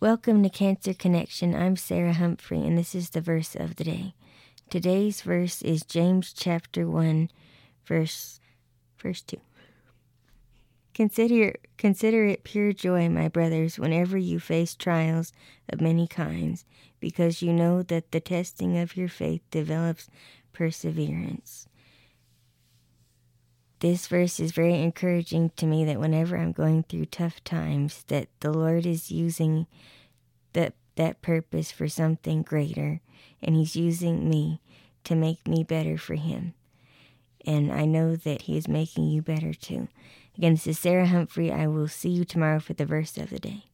Welcome to Cancer Connection. I'm Sarah Humphrey, and this is the verse of the day. Today's verse is James chapter 1, verse, verse 2. Consider, consider it pure joy, my brothers, whenever you face trials of many kinds, because you know that the testing of your faith develops perseverance. This verse is very encouraging to me that whenever I'm going through tough times, that the Lord is using that that purpose for something greater, and He's using me to make me better for Him. And I know that He is making you better too. Again, this is Sarah Humphrey. I will see you tomorrow for the verse of the day.